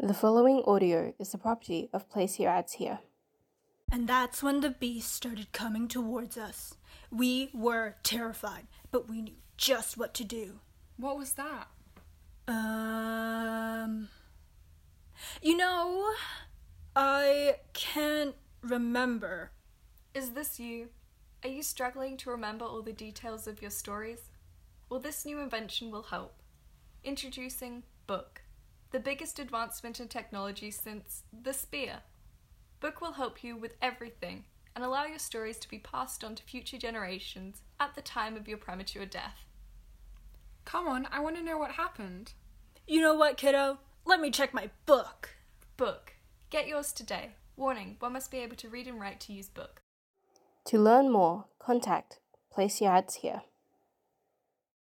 The following audio is the property of Place Your Ads Here. And that's when the beast started coming towards us. We were terrified, but we knew just what to do. What was that? Um. You know, I can't remember. Is this you? Are you struggling to remember all the details of your stories? Well, this new invention will help. Introducing Book, the biggest advancement in technology since the spear. Book will help you with everything and allow your stories to be passed on to future generations at the time of your premature death. Come on, I want to know what happened. You know what, kiddo? Let me check my book. Book. Get yours today. Warning, one must be able to read and write to use book. To learn more, contact Place Your Ads Here.